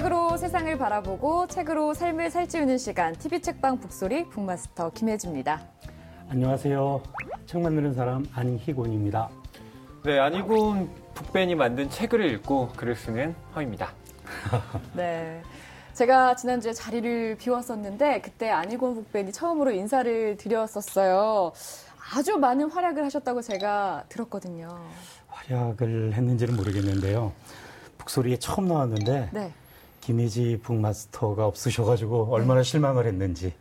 책으로 세상을 바라보고 책으로 삶을 살찌우는 시간 TV 책방 북소리 북마스터 김혜주입니다. 안녕하세요. 책 만드는 사람 안희곤입니다. 네, 안희곤 북벤이 만든 책을 읽고 글을 쓰는 허입니다. 네. 제가 지난주에 자리를 비웠었는데 그때 안희곤 북벤이 처음으로 인사를 드렸었어요. 아주 많은 활약을 하셨다고 제가 들었거든요. 활약을 했는지는 모르겠는데요. 북소리에 처음 나왔는데 네. 김혜지 북마스터가 없으셔가지고 얼마나 실망을 했는지.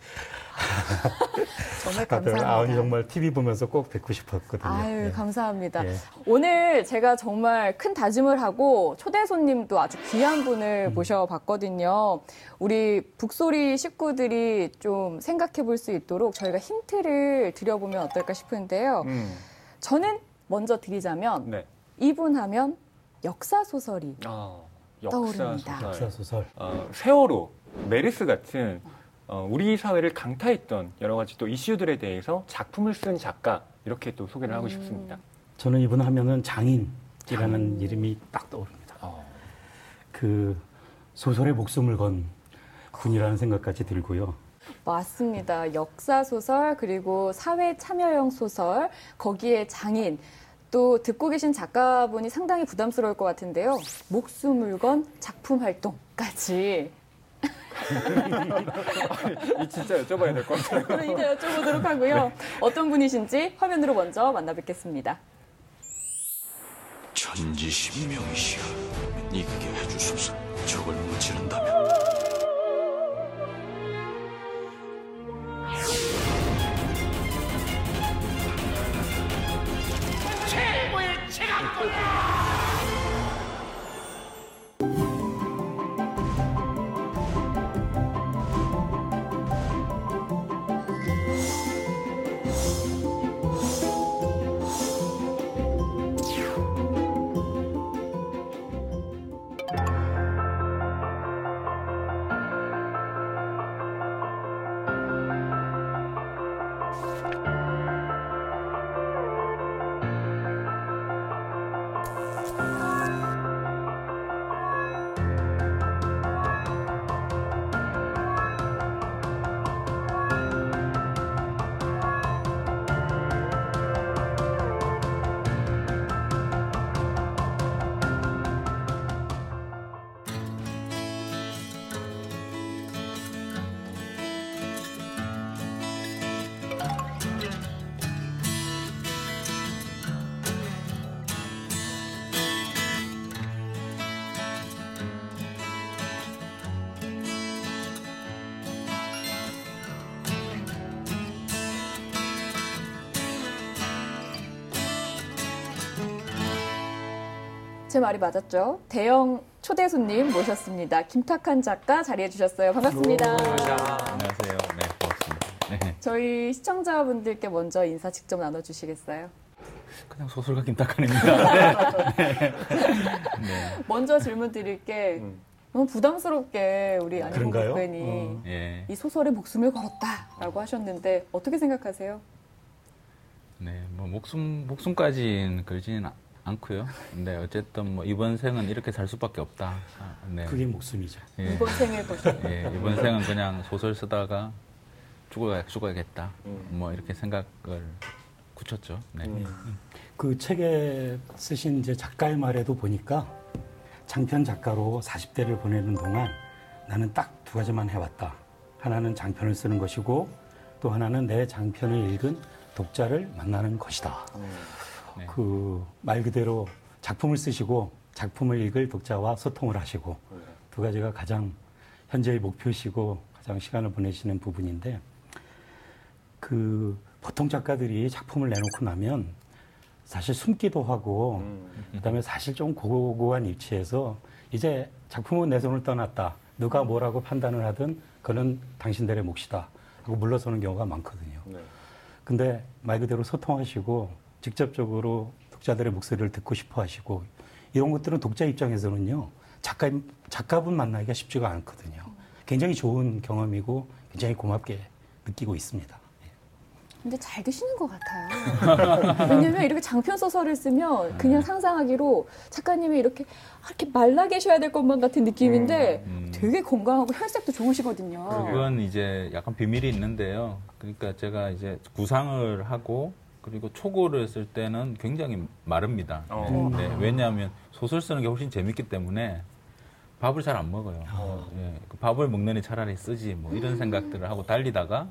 정말 감사합니다. 아우 정말 TV 보면서 꼭 뵙고 싶었거든요. 아유, 예. 감사합니다. 예. 오늘 제가 정말 큰 다짐을 하고 초대 손님도 아주 귀한 분을 음. 모셔봤거든요. 우리 북소리 식구들이 좀 생각해 볼 수 있도록 저희가 힌트를 드려보면 어떨까 싶은데요. 음, 저는 먼저 드리자면 네. 이분 하면 역사 소설이 아, 떠오릅니다. 역사 소설. 역사 소설. 어, 세월호, 메르스 같은 어, 우리 사회를 강타했던 여러 가지 또 이슈들에 대해서 작품을 쓴 작가 이렇게 또 소개를 하고 음. 싶습니다. 저는 이분 하면은 장인이라는 장인. 이름이 딱 떠오릅니다. 어, 그 소설에 목숨을 건 분이라는 생각까지 들고요. 맞습니다. 역사 소설 그리고 사회 참여형 소설 거기에 장인 또 듣고 계신 작가분이 상당히 부담스러울 것 같은데요. 목숨을 건 작품 활동까지 이 진짜 여쭤봐야 될 것 같아요. 그럼 이제 여쭤보도록 하고요. 어떤 분이신지 화면으로 먼저 만나 뵙겠습니다. 천지신명이시여 있게 해주소서 적을 무찌른다면 제 말이 맞았죠? 대형 초대 손님 모셨습니다. 김탁한 작가 자리해 주셨어요. 반갑습니다. 안녕하세요. 네, 고맙습니다. 네, 저희 시청자분들께 먼저 인사 직접 나눠 주시겠어요? 그냥 소설가 김탁한입니다. 네. 먼저 질문 드릴 게 음. 너무 부담스럽게 우리 안희봉? 국회의원이 어. 예, 이 소설에 목숨을 걸었다라고 하셨는데 어떻게 생각하세요? 네, 뭐 목숨 목숨까지는 걸지는 아- 않고요. 근데 어쨌든 뭐 이번 생은 이렇게 살 수밖에 없다. 아, 네. 그게 목숨이죠. 예, 이번 생을 보셔. 예, 이번 생은 그냥 소설 쓰다가 죽어야 죽어야겠다. 음. 뭐 이렇게 생각을 굳혔죠. 네. 음. 그 책에 쓰신 이제 작가의 말에도 보니까 장편 작가로 40대를 보내는 동안 나는 딱 두 가지만 해왔다. 하나는 장편을 쓰는 것이고 또 하나는 내 장편을 읽은 독자를 만나는 것이다. 네. 그말 그대로 작품을 쓰시고 작품을 읽을 독자와 소통을 하시고 두 가지가 가장 현재의 목표시고 가장 시간을 보내시는 부분인데 그 보통 작가들이 작품을 내놓고 나면 사실 숨기도 하고 음. 그다음에 사실 좀 고고한 위치에서 이제 작품은 내 손을 떠났다. 누가 뭐라고 판단을 하든 그는 당신들의 몫이다. 하고 물러서는 경우가 많거든요. 네. 근데 말 그대로 소통하시고 직접적으로 독자들의 목소리를 듣고 싶어 하시고 이런 것들은 독자 입장에서는요. 작가 작가분 만나기가 쉽지가 않거든요. 굉장히 좋은 경험이고 굉장히 고맙게 느끼고 있습니다. 예. 근데 잘 드시는 것 같아요. 왜냐면 이렇게 장편 소설을 쓰면 그냥 상상하기로 작가님이 이렇게 아, 이렇게 말라 계셔야 될 것만 같은 느낌인데 음. 되게 건강하고 혈색도 좋으시거든요. 그건 이제 약간 비밀이 있는데요. 그러니까 제가 이제 구상을 하고 그리고 초고를 쓸 때는 굉장히 마릅니다. 어. 네, 네. 왜냐하면 소설 쓰는 게 훨씬 재밌기 때문에 밥을 잘 안 먹어요. 예, 그 밥을 먹느니 차라리 쓰지 뭐 이런 생각들을 하고 달리다가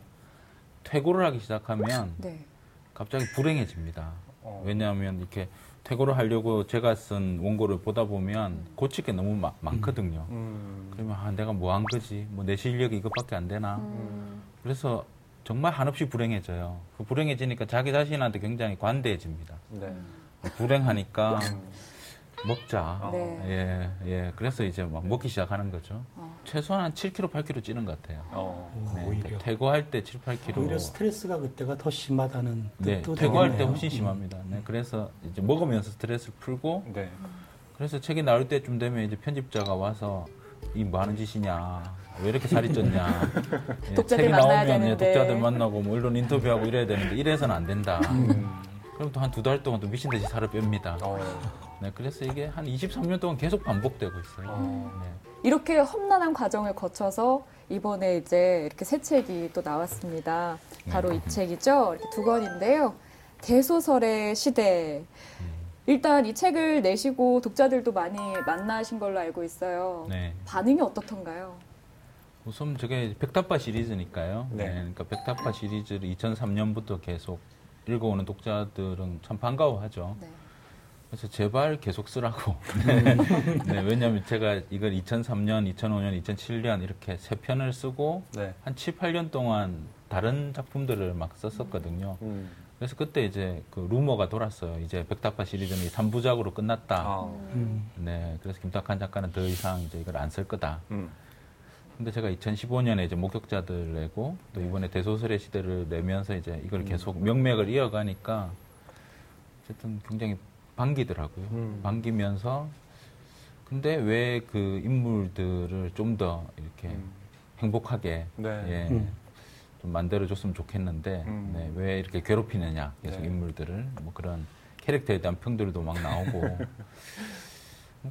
퇴고를 하기 시작하면 네. 갑자기 불행해집니다. 어. 왜냐하면 이렇게 퇴고를 하려고 제가 쓴 원고를 보다 보면 고칠 게 너무 마- 많거든요. 음. 그러면 아, 내가 뭐 한 거지? 뭐 내 실력이 이것밖에 안 되나? 음. 그래서 정말 한없이 불행해져요. 그 불행해지니까 자기 자신한테 굉장히 관대해집니다. 네. 불행하니까 먹자. 네. 예, 예. 그래서 이제 막 먹기 시작하는 거죠. 어. 최소한 한 7kg, 8kg 찌는 것 같아요. 어. 네, 오히려 퇴고할 때 7, 8kg. 오히려 스트레스가 그때가 더 심하다는 네, 뜻도 퇴고할 때 되겠네요. 훨씬 심합니다. 네, 그래서 이제 먹으면서 스트레스를 풀고 네. 그래서 책이 나올 때쯤 되면 이제 편집자가 와서 이 뭐 하는 짓이냐 왜 이렇게 살이 쪘냐 예, 독자들 책이 만나야 나오면 예, 되는데. 독자들 만나고 뭐 언론 인터뷰하고 이래야 되는데 이래서는 안 된다 음. 그럼 또 한 두 달 동안 또 미친 듯이 살을 뺍니다 어. 네, 그래서 이게 한 23년 동안 계속 반복되고 있어요 어. 네. 이렇게 험난한 과정을 거쳐서 이번에 이제 이렇게 새 책이 또 나왔습니다. 바로 이 책이죠. 이렇게 두 권인데요. 대소설의 시대. 일단 이 책을 내시고 독자들도 많이 만나신 걸로 알고 있어요. 네. 반응이 어떻던가요? 우선 저게 백타파 시리즈니까요 네. 네, 그러니까 백타파 시리즈를 2003년부터 계속 읽어오는 독자들은 참 반가워하죠 네. 그래서 제발 계속 쓰라고. 네. 네, 왜냐하면 제가 이걸 2003년, 2005년, 2007년 이렇게 세 편을 쓰고 네. 한 7, 8년 동안 다른 작품들을 막 썼었거든요. 음. 그래서 그때 이제 그 루머가 돌았어요. 이제 백다파 시리즈는 3부작으로 끝났다. 아. 음. 네, 그래서 김탁한 작가는 더 이상 이제 이걸 안 쓸 거다. 음. 근데 제가 2015년에 이제 목격자들 내고 또 이번에 대소설의 시대를 내면서 이제 이걸 계속 명맥을 이어가니까 어쨌든 굉장히 반기더라고요. 음. 반기면서 근데 왜 그 인물들을 좀 더 이렇게 음. 행복하게 네. 예, 음. 좀 만들어줬으면 좋겠는데 음. 네, 왜 이렇게 괴롭히느냐 계속 네. 인물들을 뭐 그런 캐릭터에 대한 평들도 막 나오고 뭐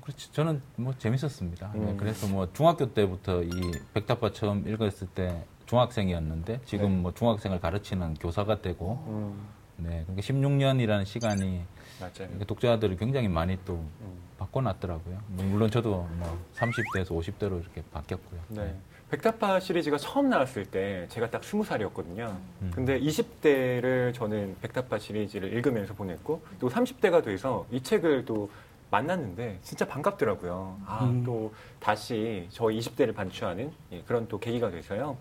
그렇지 저는 뭐 재밌었습니다. 네, 음. 그래서 뭐 중학교 때부터 이 백다파 처음 읽었을 때 중학생이었는데 지금 네. 뭐 중학생을 가르치는 교사가 되고 음. 네 그러니까 16년이라는 시간이 맞아요. 독자들을 굉장히 많이 또 음. 바꿔놨더라고요. 뭐 물론 저도 뭐 30대에서 50대로 이렇게 바뀌었고요. 네. 백타파 시리즈가 처음 나왔을 때 제가 딱 스무 살이었거든요. 음. 근데 20대를 저는 백타파 시리즈를 읽으면서 보냈고 또 30대가 돼서 이 책을 또 만났는데 진짜 반갑더라고요. 아, 음. 또 다시 저 20대를 반추하는 예, 그런 또 계기가 돼서요.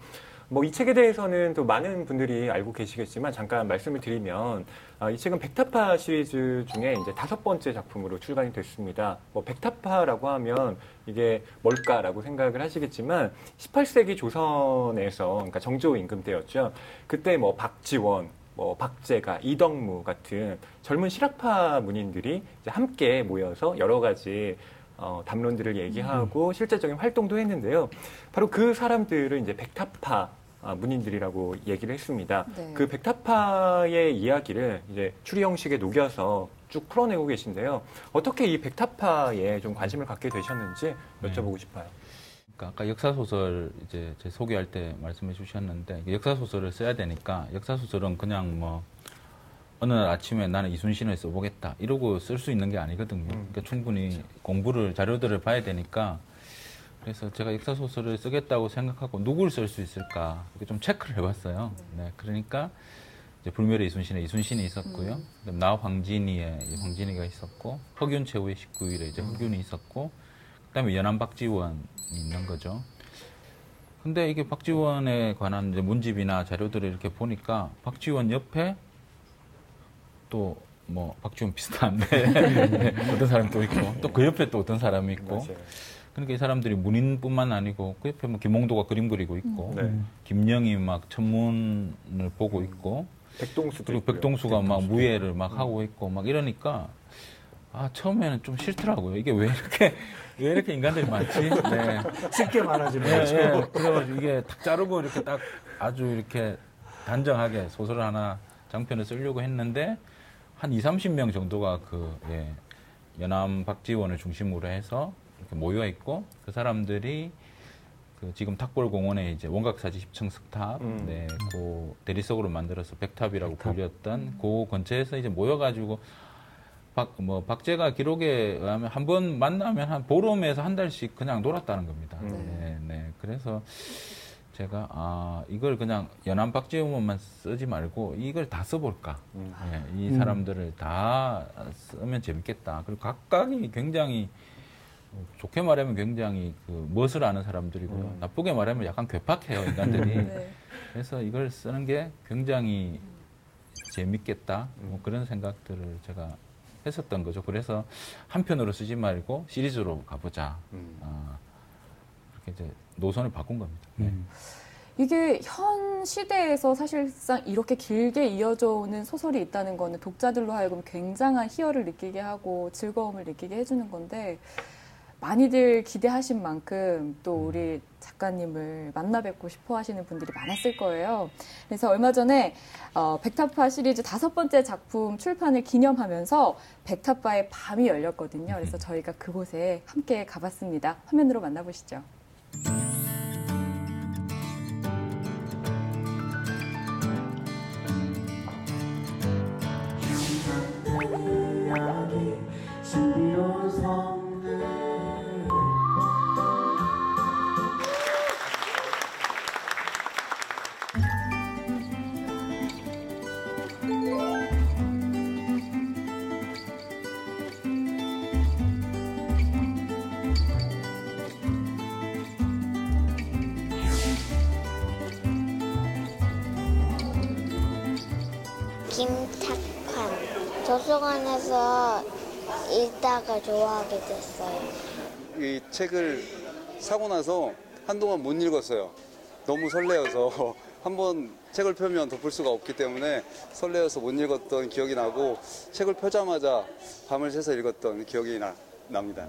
뭐 이 책에 대해서는 또 많은 분들이 알고 계시겠지만 잠깐 말씀을 드리면 아, 이 책은 백타파 시리즈 중에 이제 다섯 번째 작품으로 출간이 됐습니다. 뭐 백타파라고 하면 이게 뭘까라고 생각을 하시겠지만 18세기 조선에서 그러니까 정조 임금 때였죠. 그때 뭐 박지원, 뭐 박제가, 이덕무 같은 젊은 실학파 문인들이 이제 함께 모여서 여러 가지 어, 담론들을 얘기하고 실제적인 활동도 했는데요. 바로 그 사람들을 이제 백타파 아, 문인들이라고 얘기를 했습니다. 네. 그 백타파의 이야기를 이제 추리 형식에 녹여서 쭉 풀어내고 계신데요. 어떻게 이 백타파에 좀 관심을 갖게 되셨는지 여쭤보고 싶어요. 그러니까 아까 역사 소설 이제 제 소개할 때 말씀해 주셨는데 역사 소설을 써야 되니까 역사 소설은 그냥 뭐 어느 날 아침에 나는 이순신을 써보겠다 이러고 쓸 수 있는 게 아니거든요. 그러니까 충분히 공부를 자료들을 봐야 되니까 그래서 제가 역사 소설을 쓰겠다고 생각하고 누구를 쓸 수 있을까 이렇게 좀 체크를 해봤어요. 네, 그러니까 이제 불멸의 이순신에 이순신이 있었고요. 그다음 나 황진이에 이 황진이가 있었고 흑윤 최후의 19일에 이제 흑윤이 있었고 그다음에 연안 박지원이 있는 거죠. 근데 이게 박지원에 관한 문집이나 자료들을 이렇게 보니까 박지원 옆에 또 뭐 박지원 비슷한데 네, 어떤 사람이 또 있고 또 그 옆에 또 어떤 사람이 있고 맞아요. 그러니까 이 사람들이 문인뿐만 아니고 그 옆에 뭐 김홍도가 그림 그리고 있고 네. 김영이 막 천문을 보고 있고 백동수도 그리고. 백동수가 막 무예를 막 하고 있고 막 이러니까 아 처음에는 좀 싫더라고요. 이게 왜 이렇게 왜 이렇게 인간들이 많지? 네. 쉽게 말하지는 예, 거죠. 예. 그래가지고 이게 탁 자르고 이렇게 딱 아주 이렇게 단정하게 소설 하나 장편을 쓰려고 했는데 한 2, 30명 정도가 그 예, 연암 박지원을 중심으로 해서 이렇게 모여 있고 그 사람들이 그 지금 탁골 공원에 이제 원각사지 10층 석탑, 음. 네, 그 대리석으로 만들어서 백탑이라고 백탑. 불렸던 그 근처에서 이제 모여가지고 박, 뭐 박제가 기록에 의하면 한 번 만나면 한 보름에서 한 달씩 그냥 놀았다는 겁니다. 음. 네, 네. 그래서 제가 아 이걸 그냥 연안 박지원만 쓰지 말고 이걸 다 써볼까. 음. 예, 이 음. 사람들을 다 쓰면 재밌겠다. 그리고 각각이 굉장히 어, 좋게 말하면 굉장히 그 멋을 아는 사람들이고요. 음. 나쁘게 말하면 약간 괴팍해요 인간들이. 네. 그래서 이걸 쓰는 게 굉장히 재밌겠다. 음. 뭐 그런 생각들을 제가 했었던 거죠. 그래서 한 편으로 쓰지 말고 시리즈로 가보자. 음. 아, 그렇게 이제 노선을 바꾼 겁니다. 네. 음. 이게 현 시대에서 사실상 이렇게 길게 이어져 오는 소설이 있다는 거는 독자들로 하여금 굉장한 희열을 느끼게 하고 즐거움을 느끼게 해주는 건데 많이들 기대하신 만큼 또 우리 작가님을 만나 뵙고 싶어 하시는 분들이 많았을 거예요. 그래서 얼마 전에 어, 백타파 시리즈 다섯 번째 작품 출판을 기념하면서 백타파의 밤이 열렸거든요. 그래서 저희가 그곳에 함께 가봤습니다. 화면으로 만나보시죠. 김탁환 도서관에서 읽다가 좋아하게 됐어요. 이 책을 사고 나서 한동안 못 읽었어요. 너무 설레어서 한번 책을 펴면 덮을 수가 없기 때문에 설레어서 못 읽었던 기억이 나고 책을 펴자마자 밤을 새서 읽었던 기억이 나, 납니다.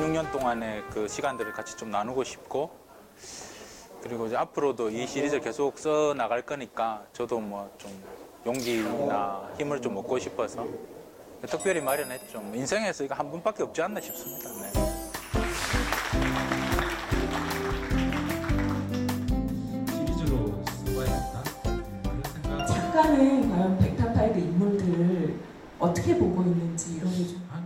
십육 년 동안의 그 시간들을 같이 좀 나누고 싶고 그리고 이제 앞으로도 이 시리즈를 계속 써 나갈 거니까 저도 뭐 좀 용기나 힘을 좀 얻고 싶어서 특별히 마련했죠. 뭐 인생에서 이거 한 번밖에 없지 않나 싶습니다. 네. 시리즈로 써봐야겠다. 작가는 과연 백타파의 그 인물들을 어떻게 보고 있는지 이런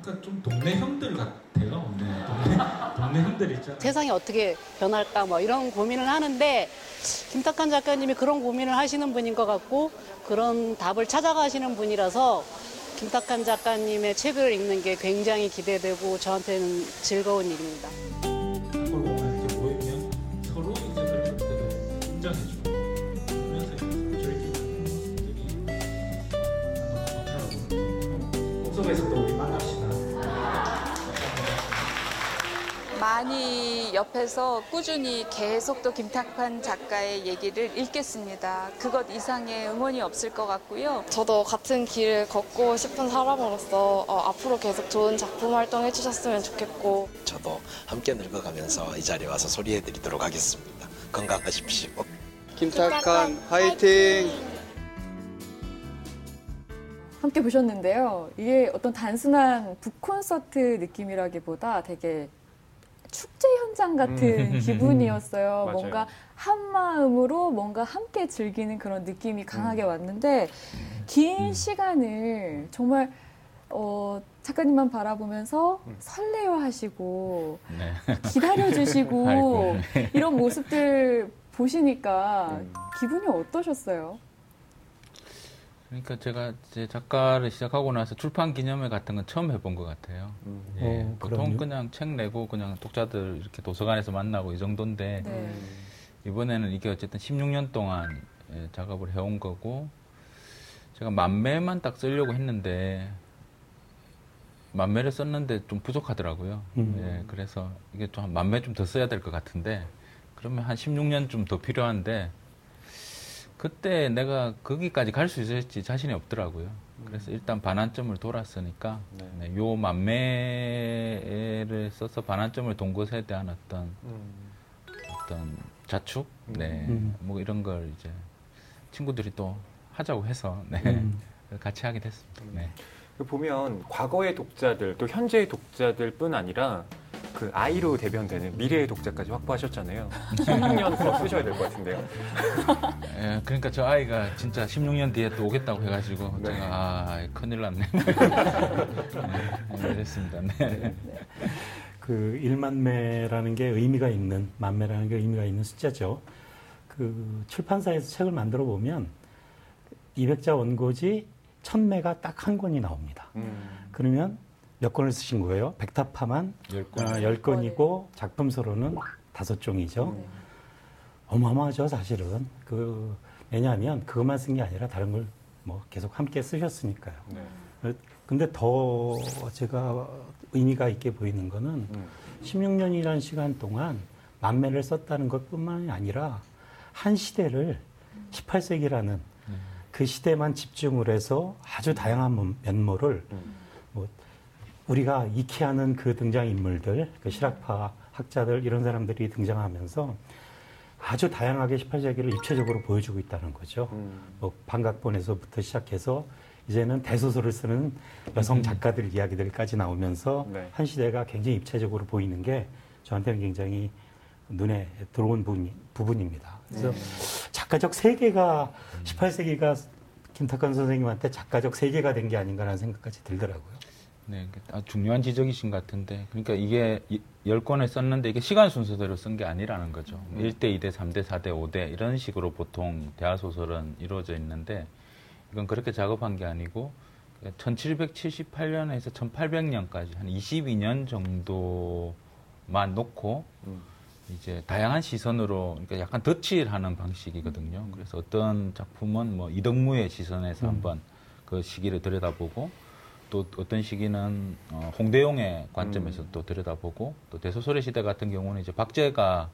게 좀. 아까 좀 동네 형들 같아요. 네, 동네, 동네 형들 있잖아요. 세상이 어떻게 변할까 뭐 이런 고민을 하는데 김탁한 작가님이 그런 고민을 하시는 분인 것 같고 그런 답을 찾아가시는 분이라서 김탁한 작가님의 책을 읽는 게 굉장히 기대되고 저한테는 즐거운 일입니다. 보면 이렇게 모이면 서로 이제 그럴 때를 인정해주고 그러면서 저희 모습들이 너무 좋더라고요. 속에서 또 우리 만 많이 옆에서 꾸준히 계속 또 김탁환 작가의 얘기를 읽겠습니다. 그것 이상의 응원이 없을 것 같고요. 저도 같은 길을 걷고 싶은 사람으로서 어, 앞으로 계속 좋은 작품 활동 해 주셨으면 좋겠고 저도 함께 늙어가면서 이 자리에 와서 소리해드리도록 하겠습니다. 건강하십시오. 김탁한 화이팅! 함께 보셨는데요. 이게 어떤 단순한 북 콘서트 느낌이라기보다 되게 축제 현장 같은 음. 기분이었어요. 뭔가 한 마음으로 뭔가 함께 즐기는 그런 느낌이 강하게 왔는데 긴 시간을 정말 어, 작가님만 바라보면서 음. 설레어하시고 네. 기다려주시고. 이런 모습들 보시니까 음. 기분이 어떠셨어요? 그러니까 제가 이제 작가를 시작하고 나서 출판 기념회 같은 건 처음 해본 것 같아요. 음. 예, 어, 보통 그럼요? 그냥 책 내고 그냥 독자들 이렇게 도서관에서 만나고 이 정도인데 네. 이번에는 이게 어쨌든 16년 동안 예, 작업을 해온 거고 제가 만매만 딱 쓰려고 했는데 만매를 썼는데 좀 부족하더라고요. 음. 예, 그래서 이게 좀한 만매 좀 더 써야 될 것 같은데 그러면 한 16년 좀더 필요한데 그때 내가 거기까지 갈 수 있을지 자신이 없더라고요. 그래서 일단 반환점을 돌았으니까 네. 네, 요 만매를 써서 반환점을 돈 것에 대한 어떤 어떤 자축, 네, 음. 뭐 이런 걸 이제 친구들이 또 하자고 해서 네, 음. 같이 하게 됐습니다. 네. 그 보면 과거의 독자들 또 현재의 독자들뿐 아니라 그 아이로 대변되는 미래의 독자까지 확보하셨잖아요. 16년 더 쓰셔야 될 것 같은데요. 예, 그러니까 저 아이가 진짜 16년 뒤에 또 오겠다고 해가지고 네. 제가 아 큰일 났네. 네, 이랬습니다. 네. 그 1만매라는 게 의미가 있는 만매라는 게 의미가 있는 숫자죠. 그 출판사에서 책을 만들어 보면 200자 원고지 1000매가 딱 한 권이 나옵니다. 음. 그러면 몇 권을 쓰신 거예요? 백타파만 열 권. 아, 10권이고 작품서로는 다섯 종이죠. 어마어마하죠, 사실은. 그 왜냐하면 그것만 쓴 게 아니라 다른 걸 뭐 계속 함께 쓰셨으니까요. 네. 근데 더 제가 의미가 있게 보이는 거는 음. 16년이라는 시간 동안 만매를 썼다는 것뿐만이 아니라 한 시대를 18세기라는 그 시대만 집중을 해서 아주 다양한 면- 면모를 음. 뭐 우리가 익히 하는 그 등장 인물들, 그 실학파 학자들 이런 사람들이 등장하면서 아주 다양하게 18세기를 입체적으로 보여주고 있다는 거죠. 음. 뭐 반각본에서부터 시작해서 이제는 대소설을 쓰는 여성 작가들 이야기들까지 나오면서 네. 한 시대가 굉장히 입체적으로 보이는 게 저한테는 굉장히 눈에 들어온 부분, 부분입니다. 그래서 작가적 세계가 18세기가 김탁한 선생님한테 작가적 세계가 된 게 아닌가라는 생각까지 들더라고요. 네, 중요한 지적이신 것 같은데, 그러니까 이게 이- 열 권을 썼는데 이게 시간 순서대로 쓴 게 아니라는 거죠. 음. 1대, 2대, 3대, 4대, 5대 이런 식으로 보통 대하 소설은 이루어져 있는데 이건 그렇게 작업한 게 아니고 1778년에서 1800년까지 한 22년 정도만 놓고 음. 이제 다양한 시선으로 그러니까 약간 덧칠하는 방식이거든요. 그래서 어떤 작품은 뭐 이덕무의 시선에서 음. 한번 그 시기를 들여다보고 또 어떤 시기는 어, 홍대용의 관점에서 음. 또 들여다보고 또 대소설의 시대 같은 경우는 이제 박제가의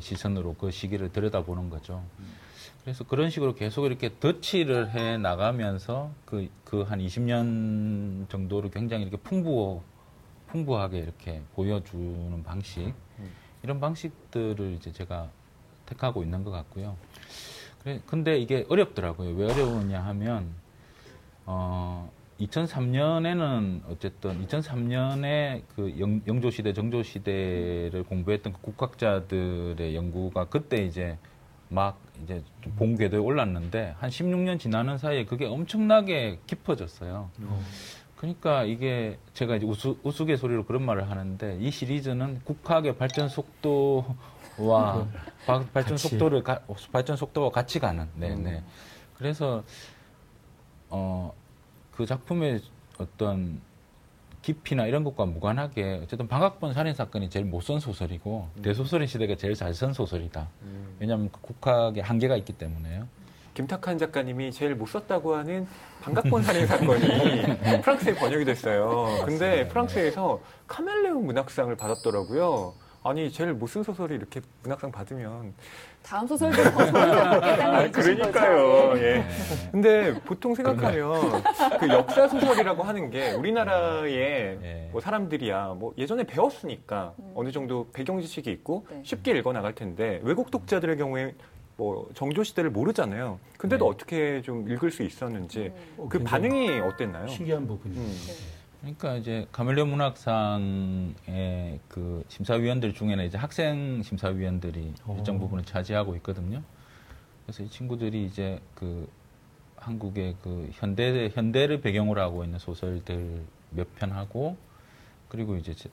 시선으로 그 시기를 들여다보는 거죠. 그래서 그런 식으로 계속 이렇게 덧칠을 해 나가면서 그 그 한 20년 정도를 굉장히 이렇게 풍부 풍부하게 이렇게 보여주는 방식 이런 방식들을 이제 제가 택하고 있는 것 같고요. 그래, 근데 이게 어렵더라고요. 왜 어려우냐 하면, 어, 2003년에는 어쨌든 2003년에 그 영, 영조시대, 정조시대를 공부했던 그 국학자들의 연구가 그때 이제 막 이제 좀 본궤도에 올랐는데 한 16년 지나는 사이에 그게 엄청나게 깊어졌어요. 그러니까 이게 제가 이제 우스, 우스갯소리로 그런 말을 하는데 이 시리즈는 국학의 발전 속도와 바- 발전 같이. 속도를 가- 발전 속도와 같이 가는 네, 음. 네. 그래서 어 그 작품의 어떤 깊이나 이런 것과 무관하게 어쨌든 방학본 살인 사건이 제일 못 쓴 소설이고 대소설의 시대가 제일 잘 쓴 소설이다. 음. 왜냐하면 그 국학의 한계가 있기 때문에요. 김탁한 작가님이 제일 못 썼다고 하는 반각본 살인 사건이 프랑스에 번역이 됐어요. 근데 프랑스에서 카멜레온 문학상을 받았더라고요. 아니 제일 못 쓴 소설이 이렇게 문학상 받으면 다음 소설도 더 해당해 주신 그러니까요. 거죠. 예. 근데 보통 생각하면 그 역사 소설이라고 하는 게 우리나라의 예. 뭐 사람들이야 뭐 예전에 배웠으니까 음. 어느 정도 배경 지식이 있고 네. 쉽게 읽어 나갈 텐데 외국 독자들의 경우에 뭐 정조 시대를 모르잖아요. 근데도 네. 어떻게 좀 읽을 수 있었는지 어, 그 반응이 어땠나요? 신기한 부분이. 음. 그러니까 이제 가멜레온 문학상의 그 심사위원들 중에는 이제 학생 심사위원들이 오. 일정 부분을 차지하고 있거든요. 그래서 이 친구들이 이제 그 한국의 그 현대 현대를 배경으로 하고 있는 소설들 몇 편 하고 그리고 이제 제,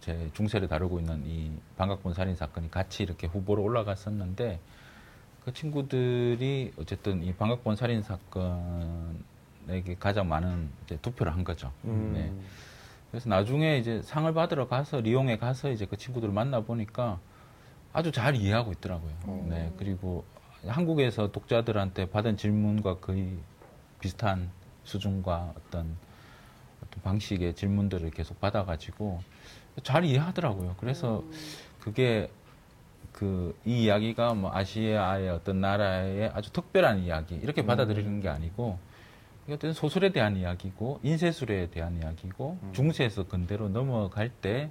제 중세를 다루고 있는 이 방각본 살인 사건이 같이 이렇게 후보로 올라갔었는데 그 친구들이 어쨌든 이 방각본 살인 사건 에게 가장 많은 이제 투표를 한 거죠. 음. 네. 그래서 나중에 이제 상을 받으러 가서 리옹에 가서 이제 그 친구들을 만나 보니까 아주 잘 이해하고 있더라고요. 음. 네. 그리고 한국에서 독자들한테 받은 질문과 거의 비슷한 수준과 어떤 어떤 방식의 질문들을 계속 받아가지고 잘 이해하더라고요. 그래서 그게 그 이 이야기가 뭐 아시아의 어떤 나라의 아주 특별한 이야기 이렇게 받아들이는 게 아니고 어떤 소설에 대한 이야기고 인쇄술에 대한 이야기고 중세에서 근대로 넘어갈 때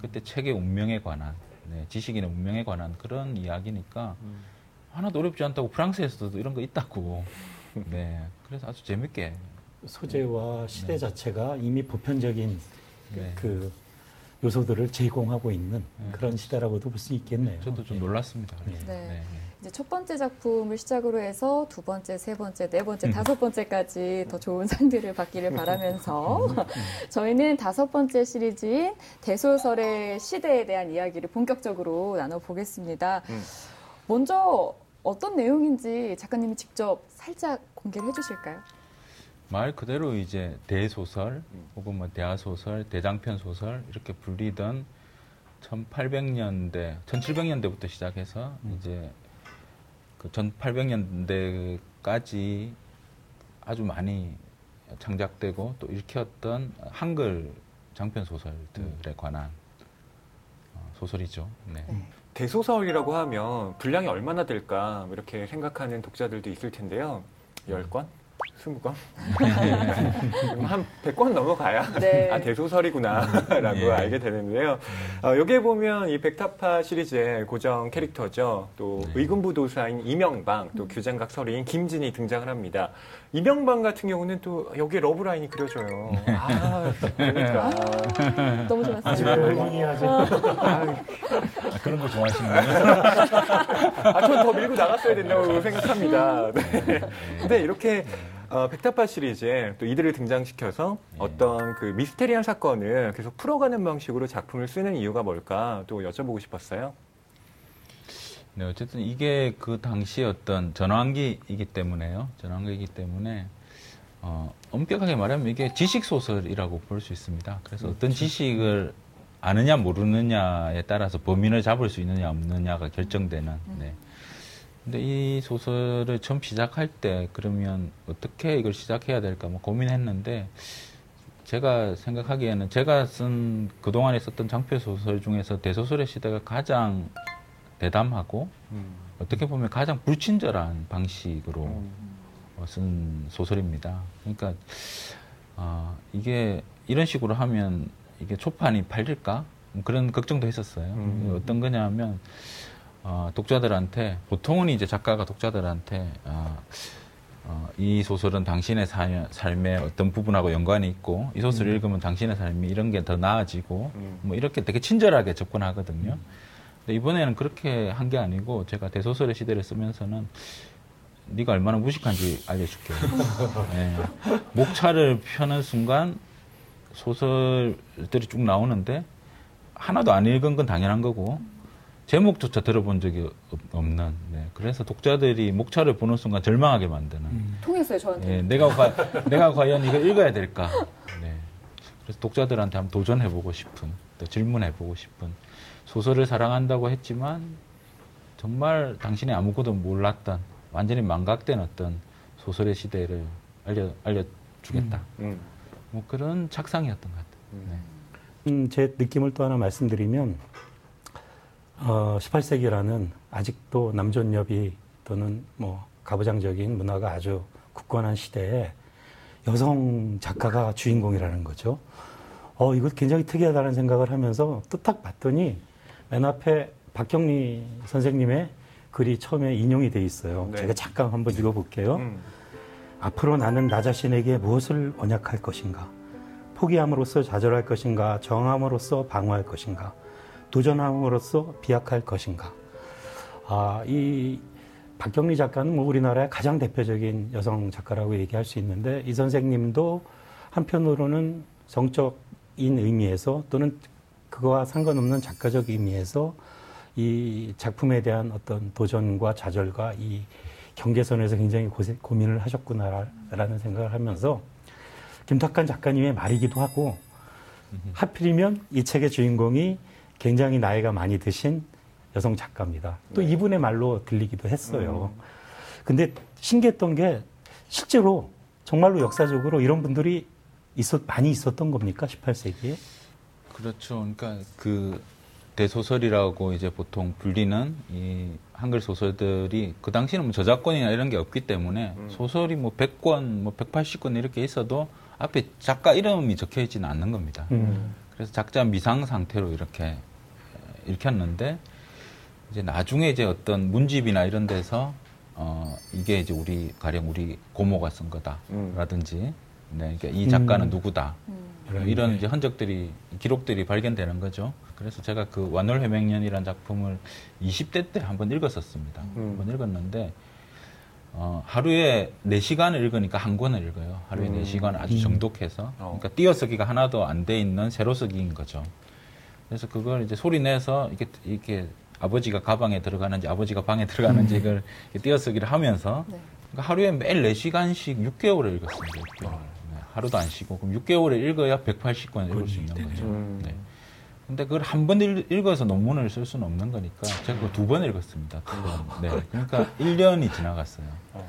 그때 책의 운명에 관한 네, 지식인의 운명에 관한 그런 이야기니까 하나도 어렵지 않다고 프랑스에서도 이런 거 있다고. 네 그래서 아주 재밌게. 소재와 시대 자체가 이미 보편적인 네. 그 요소들을 제공하고 있는 그런 시대라고도 볼 수 있겠네요. 저도 좀 놀랐습니다. 그래서. 네. 네. 이제 첫 번째 작품을 시작으로 해서 두 번째, 세 번째, 네 음. 번째, 다섯 번째까지 더 좋은 상들을 받기를 바라면서 음. 저희는 다섯 번째 시리즈인 대소설의 시대에 대한 이야기를 본격적으로 나눠보겠습니다. 음. 먼저 어떤 내용인지 작가님이 직접 살짝 공개를 해주실까요? 말 그대로 이제 대소설 혹은 뭐 대하소설, 대장편 소설 이렇게 불리던 1800년대, 1700년대부터 시작해서 이제 그 1800년대까지 아주 많이 창작되고 또 읽혔던 한글 장편 소설들에 관한 어, 소설이죠. 네. 대소설이라고 하면 분량이 얼마나 될까 이렇게 생각하는 독자들도 있을 텐데요. 10권? 20권? 한 100권 넘어가야 네. 아 대소설이구나라고 예. 알게 되는데요. 어, 여기에 보면 이 백타파 시리즈의 고정 캐릭터죠. 또 의금부 도사인 이명방, 또 규장각 서리인 김진이 등장을 합니다. 이명방 같은 경우는 또 여기에 러브라인이 그려져요. 아, 그러니까. 너무 좋았어요. 훌륭하죠. 아, 그런 거 좋아하시는군요. 아, 전 더 밀고 나갔어야 된다고 생각합니다. 네. 근데 이렇게 어, 백타파 시리즈에 또 이들을 등장시켜서 어떤 그 미스테리한 사건을 계속 풀어가는 방식으로 작품을 쓰는 이유가 뭘까 또 여쭤보고 싶었어요. 네, 어쨌든 이게 그 당시의 어떤 전환기이기 때문에요. 전환기이기 때문에 어, 엄격하게 말하면 이게 지식 소설이라고 볼 수 있습니다. 그래서 어떤 지식을 아느냐 모르느냐에 따라서 범인을 잡을 수 있느냐 없느냐가 결정되는. 네. 근데 이 소설을 처음 시작할 때 그러면 어떻게 이걸 시작해야 될까 뭐 고민했는데 제가 생각하기에는 제가 쓴 그동안에 썼던 장편 소설 중에서 대소설의 시대가 가장 대담하고 어떻게 보면 가장 불친절한 방식으로 어, 쓴 소설입니다. 그러니까 어, 이게 이런 식으로 하면 이게 초판이 팔릴까 뭐 그런 걱정도 했었어요. 음. 어떤 거냐면 어, 독자들한테 보통은 이제 작가가 독자들한테 어, 어, 이 소설은 당신의 사- 삶의 어떤 부분하고 연관이 있고 이 소설을 읽으면 당신의 삶이 이런 게 더 나아지고 음. 뭐 이렇게 되게 친절하게 접근하거든요. 근데 이번에는 그렇게 한 게 아니고 제가 대소설의 시대를 쓰면서는 네가 얼마나 무식한지 알려줄게. 예. 목차를 펴는 순간 소설들이 쭉 나오는데 하나도 안 읽은 건 당연한 거고 제목조차 들어본 적이 없- 없는. 네. 그래서 독자들이 목차를 보는 순간 절망하게 만드는. 통했어요, 저한테. 예, 내가 과, 내가 과연 이걸 읽어야 될까? 네. 그래서 독자들한테 한번 도전해보고 싶은, 또 질문해보고 싶은 소설을 사랑한다고 했지만 정말 당신이 아무것도 몰랐던 완전히 망각된 어떤 소설의 시대를 알려 알려주겠다. 음. 뭐 그런 착상이었던 것 같아요. 네. 음, 제 느낌을 또 하나 말씀드리면 어, 18세기라는 아직도 남존여비 또는 뭐 가부장적인 문화가 아주 굳건한 시대에 여성 작가가 주인공이라는 거죠. 어, 이거 굉장히 특이하다는 생각을 하면서 또 딱 봤더니 맨 앞에 박경리 선생님의 글이 처음에 인용이 돼 있어요. 네. 제가 잠깐 한번 읽어볼게요. 음. 앞으로 나는 나 자신에게 무엇을 언약할 것인가? 포기함으로써 좌절할 것인가? 정함으로써 방어할 것인가? 도전함으로써 비약할 것인가? 아, 이 박경리 작가는 뭐 우리나라의 가장 대표적인 여성 작가라고 얘기할 수 있는데 이 선생님도 한편으로는 성적인 의미에서 또는 그거와 상관없는 작가적 의미에서 이 작품에 대한 어떤 도전과 좌절과 이 경계선에서 굉장히 고생, 고민을 하셨구나라는 생각을 하면서 김탁한 작가님의 말이기도 하고 하필이면 이 책의 주인공이 굉장히 나이가 많이 드신 여성 작가입니다. 또 이분의 말로 들리기도 했어요. 근데 신기했던 게 실제로 정말로 역사적으로 이런 분들이 있었, 많이 있었던 겁니까? 18세기에? 그렇죠. 그러니까 그 대소설이라고 이제 보통 불리는 이 한글 소설들이 그 당시는 뭐 저작권이나 이런 게 없기 때문에 소설이 뭐 100권, 뭐 180권 이렇게 있어도 앞에 작가 이름이 적혀 있지는 않는 겁니다. 음. 그래서 작자 미상 상태로 이렇게 읽혔는데 이제 나중에 이제 어떤 문집이나 이런 데서 어 이게 이제 우리 가령 우리 고모가 쓴 거다라든지 네, 그러니까 이 작가는 음. 누구다 그런, 이런 네. 이제 흔적들이 기록들이 발견되는 거죠. 그래서 제가 그 완월 회명년이라는 작품을 20대 때 한번 읽었었습니다. 음. 한번 읽었는데 어, 하루에 4시간을 읽으니까 한 권을 읽어요. 하루에 음. 4시간 아주 음. 정독해서. 어. 그러니까 띄어쓰기가 하나도 안 돼 있는 세로쓰기인 거죠. 그래서 그걸 이제 소리 내서 이렇게, 이렇게 아버지가 가방에 들어가는지 아버지가 방에 들어가는지 이걸 이렇게 띄어쓰기를 하면서 네. 그러니까 하루에 매일 4시간씩 6개월을 읽었습니다. 6개월. 네, 하루도 안 쉬고. 그럼 6개월을 읽어야 180권을 읽을 수 있는 거죠. 음. 네. 근데 그걸 한 번 읽어서 논문을 쓸 수는 없는 거니까 제가 그걸 두 번 읽었습니다. 네. 그러니까 1년이 지나갔어요. 어.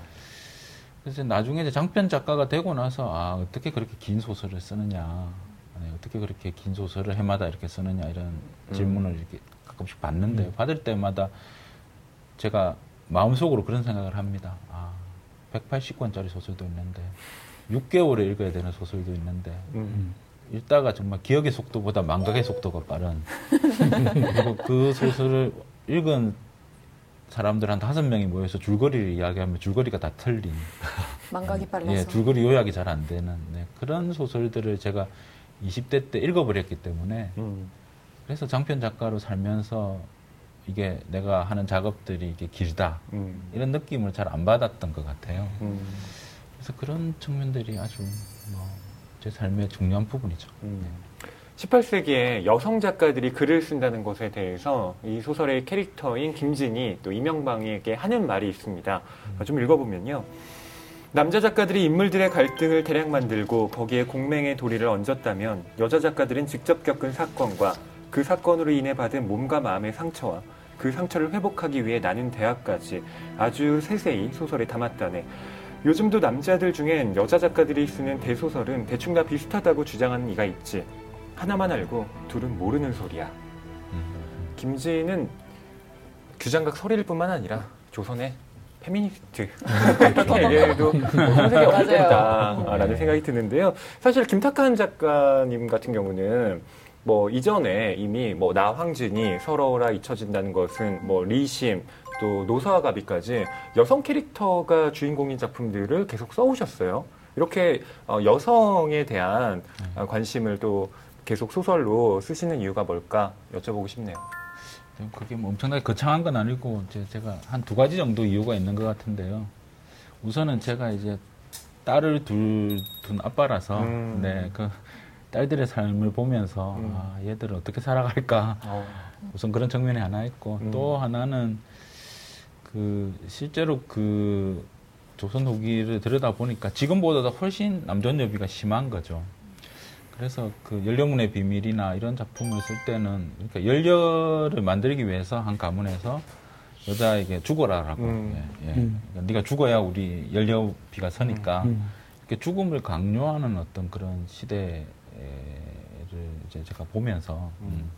그래서 나중에 이제 장편 작가가 되고 나서 아, 어떻게 그렇게 긴 소설을 쓰느냐. 네, 어떻게 그렇게 긴 소설을 해마다 이렇게 쓰느냐 이런 질문을 이렇게 가끔씩 받는데 받을 때마다 제가 마음속으로 그런 생각을 합니다. 아, 180권짜리 소설도 있는데 6개월에 읽어야 되는 소설도 있는데 음. 읽다가 정말 기억의 속도보다 망각의 속도가 빠른 그리고 그 소설을 읽은 사람들 한 다섯 명이 모여서 줄거리를 이야기하면 줄거리가 다 틀린 망각이 빨라서. 예, 줄거리 요약이 잘 안 되는 네, 그런 소설들을 제가 20대 때 읽어버렸기 때문에 음. 그래서 장편 작가로 살면서 이게 내가 하는 작업들이 이게 길다 음. 이런 느낌을 잘 안 받았던 것 같아요. 음. 그래서 그런 측면들이 아주 뭐 제 삶의 중요한 부분이죠. 음. 18세기에 여성 작가들이 글을 쓴다는 것에 대해서 이 소설의 캐릭터인 김진이 또 이명방에게 하는 말이 있습니다. 좀 읽어보면요. 남자 작가들이 인물들의 갈등을 대략 만들고 거기에 공맹의 도리를 얹었다면 여자 작가들은 직접 겪은 사건과 그 사건으로 인해 받은 몸과 마음의 상처와 그 상처를 회복하기 위해 나눈 대화까지 아주 세세히 소설에 담았다네. 요즘도 남자들 중엔 여자 작가들이 쓰는 대소설은 대충 다 비슷하다고 주장하는 이가 있지. 하나만 알고 둘은 모르는 소리야. 김지는 규장각 설일 뿐만 아니라 조선의 페미니스트 이렇게 얘기해도 손색이 없을 텐데라는 생각이 드는데요. 사실 김탁환 작가님 같은 경우는 뭐 이전에 이미 뭐 나, 황진이 서러워라 잊혀진다는 것은 뭐 리심 또 노서아 가비까지 여성 캐릭터가 주인공인 작품들을 계속 써오셨어요. 이렇게 어, 여성에 대한 어, 관심을 또 계속 소설로 쓰시는 이유가 뭘까 여쭤보고 싶네요. 좀 그게 뭐 엄청나게 거창한 건 아니고 이제 제가 한 두 가지 정도 이유가 있는 것 같은데요. 우선은 제가 이제 딸을 둘 둔 아빠라서 음. 네, 그 딸들의 삶을 보면서 음. 아, 얘들은 어떻게 살아갈까 어. 우선 그런 측면이 하나 있고 음. 또 하나는 그 실제로 그 조선 후기를 들여다 보니까 지금보다도 훨씬 남존 여비가 심한 거죠. 그래서 그 연료문의 비밀이나 이런 작품을 쓸 때는 그러니까 연료를 만들기 위해서 한 가문에서 여자에게 죽어라라고 음. 예, 예. 음. 그러니까 네가 죽어야 우리 연료비가 서니까 음. 이렇게 죽음을 강요하는 어떤 그런 시대를 이제 제가 보면서 음.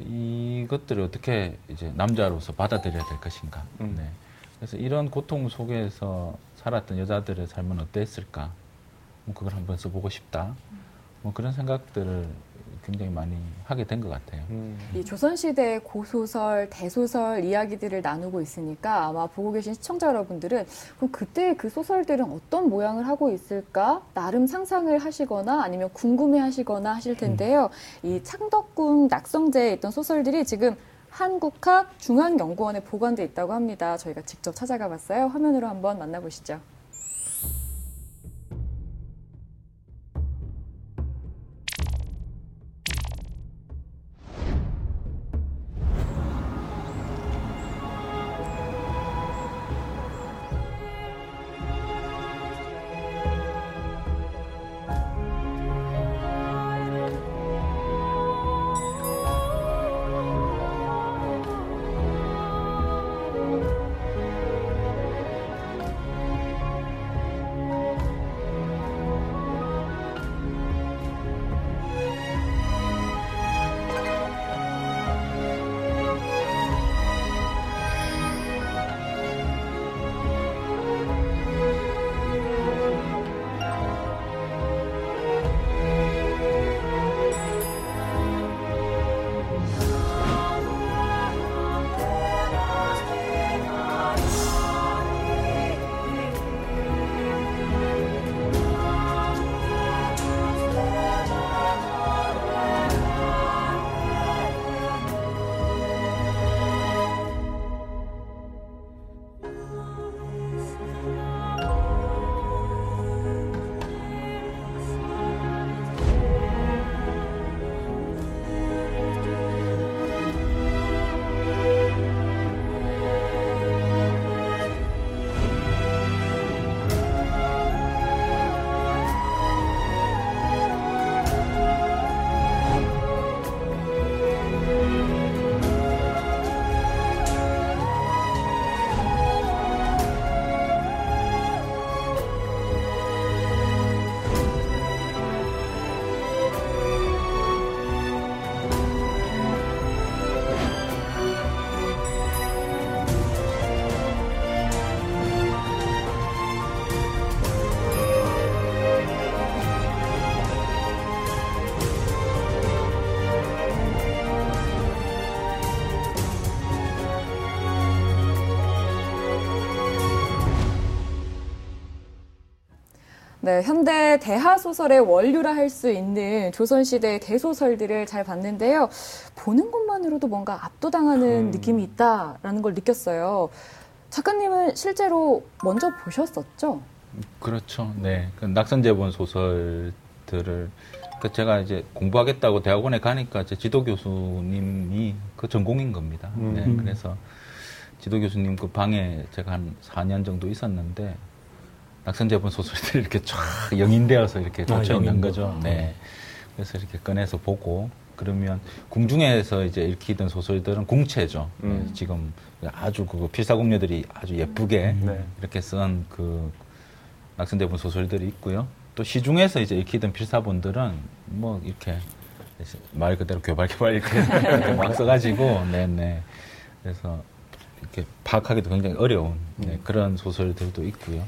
이것들을 어떻게 이제 남자로서 받아들여야 될 것인가. 음. 네. 그래서 이런 고통 속에서 살았던 여자들의 삶은 어땠을까? 뭐 그걸 한번 써보고 싶다. 뭐 그런 생각들을 굉장히 많이 하게 된 것 같아요. 음. 이 조선시대의 고소설, 대소설 이야기들을 나누고 있으니까 아마 보고 계신 시청자 여러분들은 그럼 그때 그 소설들은 어떤 모양을 하고 있을까? 나름 상상을 하시거나 아니면 궁금해 하시거나 하실 텐데요. 이 창덕궁 낙성제에 있던 소설들이 지금 한국학 중앙연구원에 보관돼 있다고 합니다. 저희가 직접 찾아가 봤어요. 화면으로 한번 만나보시죠. 네, 현대 대하 소설의 원류라 할 수 있는 조선 시대 대소설들을 잘 봤는데요. 보는 것만으로도 뭔가 압도당하는 음. 느낌이 있다라는 걸 느꼈어요. 작가님은 실제로 먼저 보셨었죠? 그렇죠. 네. 그 낙선제본 소설들을 그 제가 이제 공부하겠다고 대학원에 가니까 제 지도 교수님이 그 전공인 겁니다. 음. 네. 그래서 지도 교수님 그 방에 제가 한 4년 정도 있었는데 낙선제본 소설들이 이렇게 쫙 영인되어서 이렇게 아, 꽂혀 있는 영인도. 거죠. 네. 그래서 이렇게 꺼내서 보고 그러면 궁중에서 이제 읽히던 소설들은 궁체죠. 네, 음. 지금 아주 그 필사공녀들이 아주 예쁘게 네. 이렇게 쓴 그 낙선대본 소설들이 있고요. 또 시중에서 이제 읽히던 필사본들은 뭐 이렇게 말 그대로 교발교발 이렇게, 이렇게 막 써가지고 네네 그래서 이렇게 파악하기도 굉장히 어려운 네, 그런 소설들도 있고요.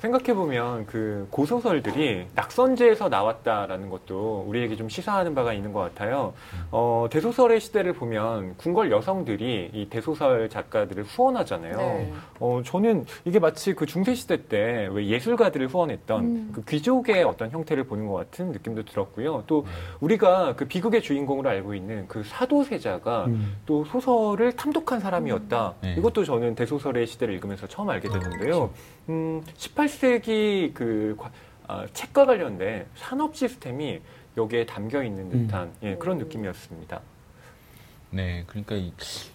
생각해보면 그 고소설들이 낙선제에서 나왔다라는 것도 우리에게 좀 시사하는 바가 있는 것 같아요. 어, 대소설의 시대를 보면 궁궐 여성들이 이 대소설 작가들을 후원하잖아요. 네. 어, 저는 이게 마치 그 중세시대 때 왜 예술가들을 후원했던 음. 그 귀족의 어떤 형태를 보는 것 같은 느낌도 들었고요. 또 우리가 그 비극의 주인공으로 알고 있는 그 사도세자가 음. 또 소설을 탐독한 사람이었다. 네. 이것도 저는 대소설의 시대를 읽으면서 처음 알게 됐는데요. 음, 18 세기 그 과- 아, 책과 관련된 산업 시스템이 여기에 담겨 있는 듯한 예, 그런 느낌이었습니다. 네, 그러니까 이,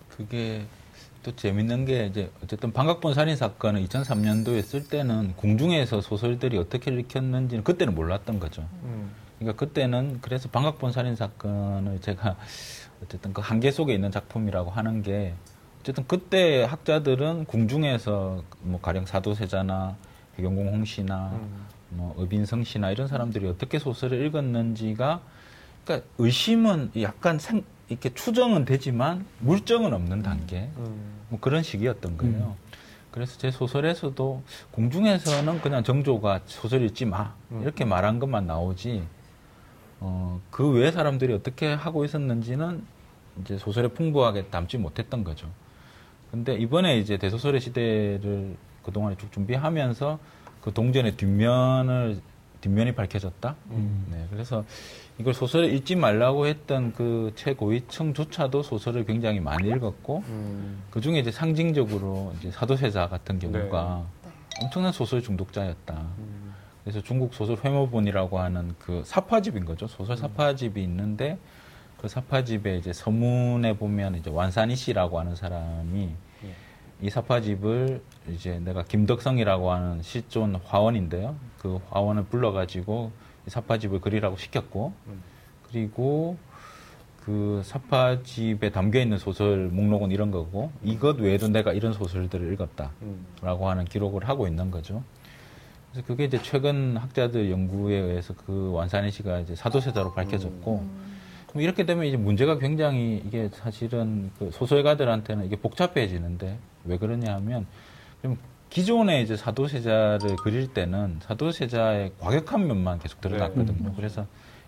그게 또 재밌는 게 이제 어쨌든 방각본 살인 사건을 2003년도에 쓸 때는 궁중에서 소설들이 어떻게 읽혔는지는 그때는 몰랐던 거죠. 음, 그러니까 그때는 그래서 방각본 살인 사건을 제가 어쨌든 그 한계 속에 있는 작품이라고 하는 게 어쨌든 그때 학자들은 궁중에서 뭐 가령 사도세자나 해경공 홍씨나 음, 뭐 의빈성 씨나 이런 사람들이 어떻게 소설을 읽었는지가 그러니까 의심은 약간 생, 이렇게 추정은 되지만 물정은 없는 단계 음, 뭐 그런 시기였던 거예요. 그래서 제 소설에서도 공중에서는 그냥 정조가 소설 읽지 마 음. 이렇게 말한 것만 나오지 어, 그외 사람들이 어떻게 하고 있었는지는 이제 소설에 풍부하게 담지 못했던 거죠. 근데 이번에 이제 대소설의 시대를 그동안에 쭉 준비하면서 그 동전의 뒷면을 뒷면이 밝혀졌다. 음. 네, 그래서 이걸 소설을 읽지 말라고 했던 그 최고위층조차도 소설을 굉장히 많이 읽었고 음, 그 중에 이제 상징적으로 이제 사도세자 같은 경우가 엄청난 소설 중독자였다. 음, 그래서 중국 소설 회모본이라고 하는 그 사파집인 거죠. 소설 사파집이 있는데 그 사파집에 이제 서문에 보면 이제 완산이 씨라고 하는 사람이 이 사파집을 이제 내가 김덕성이라고 하는 실존 화원인데요. 그 화원을 불러가지고 이 사파집을 그리라고 시켰고 음. 그리고 그 사파집에 담겨 있는 소설 목록은 이런 거고 이것 외에도 내가 이런 소설들을 읽었다라고 음, 하는 기록을 하고 있는 거죠. 그래서 그게 이제 최근 학자들 연구에 의해서 그 완산희 씨가 이제 사도세자로 밝혀졌고 그럼 이렇게 되면 이제 문제가 굉장히 이게 사실은 그 소설가들한테는 이게 복잡해지는데 왜 그러냐 하면 그럼 기존에 이제 사도세자를 그릴 때는 사도세자의 과격한 면만 계속 드러났거든요. 그래서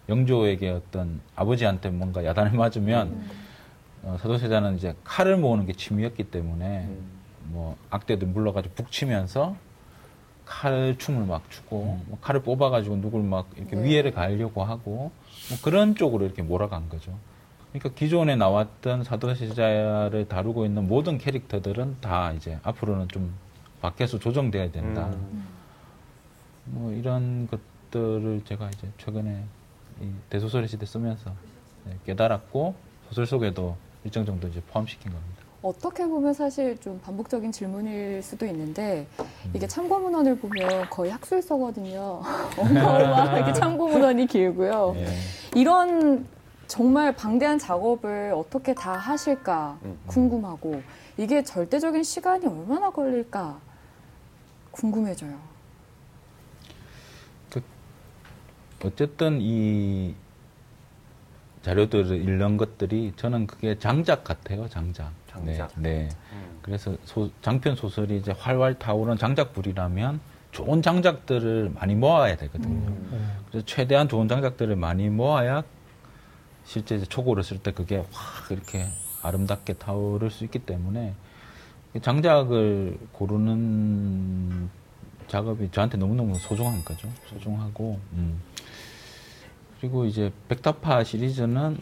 영조에게 어떤 아버지한테 뭔가 야단을 맞으면 어, 사도세자는 이제 칼을 모으는 게 취미였기 때문에 음. 뭐 악대들 물러가지고 북치면서 칼춤을 막 추고 뭐 칼을 뽑아가지고 누굴 막 이렇게 네. 위해를 가하려고 하고 뭐 그런 쪽으로 이렇게 몰아간 거죠. 그러니까 기존에 나왔던 사도세자를 다루고 있는 모든 캐릭터들은 다 이제 앞으로는 좀 밖에서 조정돼야 된다. 음. 뭐 이런 것들을 제가 이제 최근에 이 대소설의 시대 쓰면서 네, 깨달았고 소설 속에도 일정 정도 이제 포함시킨 겁니다. 어떻게 보면 사실 좀 반복적인 질문일 수도 있는데 이게 참고 문헌을 보면 거의 학술서거든요. 어마어마하게 참고 문헌이 길고요. 예. 이런 정말 방대한 작업을 어떻게 다 하실까 음. 궁금하고 이게 절대적인 시간이 얼마나 걸릴까 궁금해져요. 어쨌든 이 자료들을 읽는 것들이 저는 그게 장작 같아요, 장작. 장작. 네. 네. 음. 그래서 소- 장편 소설이 이제 활활 타오르는 장작불이라면 좋은 장작들을 많이 모아야 되거든요. 그래서 최대한 좋은 장작들을 많이 모아야 실제 이제 초고를 쓸 때 그게 확 이렇게 아름답게 타오를 수 있기 때문에 장작을 고르는 작업이 저한테 너무너무 소중한 거죠. 소중하고 음. 그리고 이제 백타파 시리즈는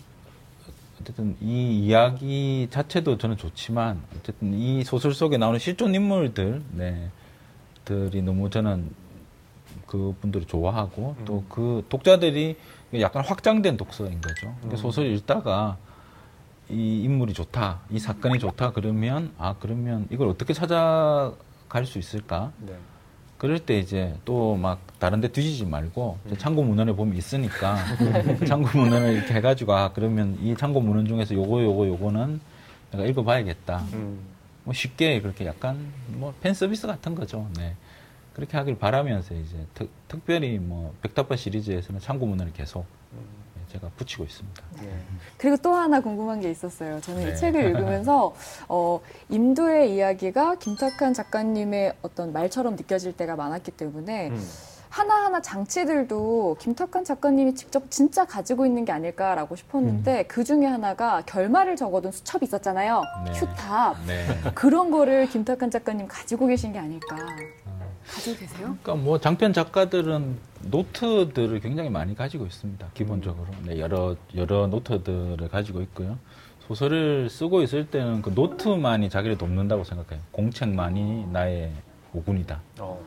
어쨌든 이 이야기 자체도 저는 좋지만 어쨌든 이 소설 속에 나오는 실존 인물들 네, 들이 너무 저는 그 분들을 좋아하고 또그 독자들이 약간 확장된 독서인 거죠. 그러니까 음. 소설 읽다가 이 인물이 좋다, 이 사건이 좋다 그러면 아 그러면 이걸 어떻게 찾아갈 수 있을까? 네. 그럴 때 이제 또 막 다른 데 뒤지지 말고 이제 참고 문헌에 보면 있으니까 참고 문헌을 이렇게 해가지고 아 그러면 이 참고 문헌 중에서 요거 요거 요거는 내가 읽어봐야겠다. 음. 뭐 쉽게 그렇게 약간 뭐 팬 서비스 같은 거죠. 네. 그렇게 하길 바라면서 이제 특, 특별히 뭐 백탑바 시리즈에서는 참고 문헌을 계속 네, 제가 붙이고 있습니다. 그리고 또 하나 궁금한 게 있었어요. 저는 네. 이 책을 읽으면서 어, 임두의 이야기가 김탁한 작가님의 어떤 말처럼 느껴질 때가 많았기 때문에 음. 하나하나 장치들도 김탁한 작가님이 직접 진짜 가지고 있는 게 아닐까라고 싶었는데 그 중에 하나가 결말을 적어둔 수첩이 있었잖아요. 네. 휴탑. 네. 그런 거를 김탁한 작가님 가지고 계신 게 아닐까. 가지고 계세요? 그러니까 뭐 장편 작가들은 노트들을 굉장히 많이 가지고 있습니다. 기본적으로 네, 여러 여러 노트들을 가지고 있고요. 소설을 쓰고 있을 때는 그 노트만이 자기를 돕는다고 생각해요. 공책만이 나의 오군이다. 어.